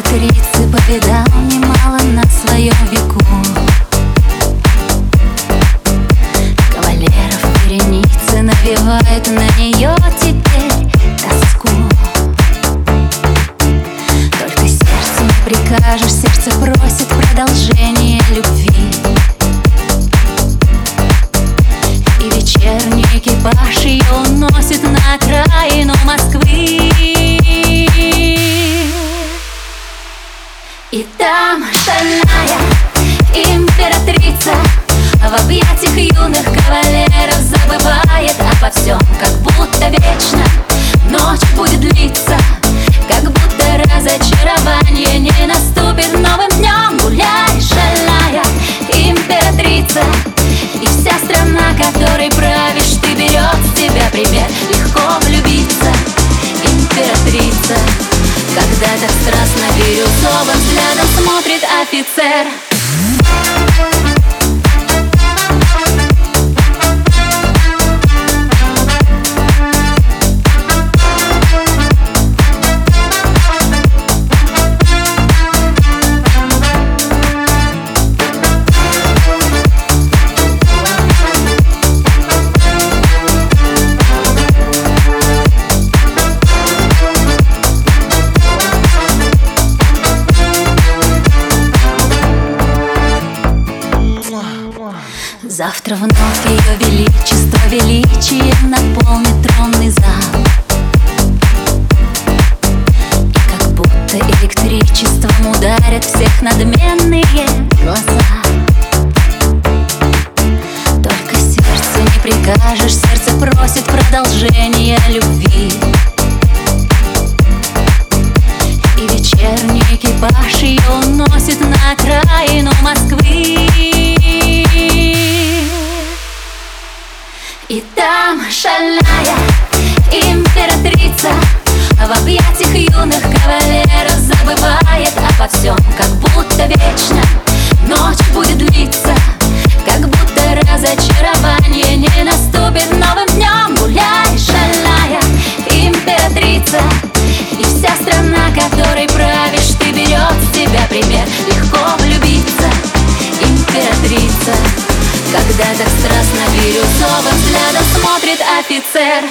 Императрицы повидал немало на своем веку. Кавалеров вереницы навевают на нее теперь тоску. Только сердцу не прикажешь, сердце просит продолжение любви. И вечерний экипаж ее уносит на окраину всем Как будто вечно. Ночь будет длиться Как будто разочарование не наступит. Новым днем Гуляй, шальная императрица. И вся страна, которой правишь, ты берет с тебя пример. Легко влюбиться, императрица. Когда так страстно бирюзовым взглядом смотрит офицер Завтра вновь ее величество величием наполнит тронный зал. И как будто электричеством ударят всех надменные глаза. Только сердце не прикажешь, сердце просит продолжения любви. И вечерний экипаж ее уносит на окраину И там шальная императрица. В объятиях юных кавалеров Забывает обо всем, как будто вечно. Ночь будет длиться, смотрит офицер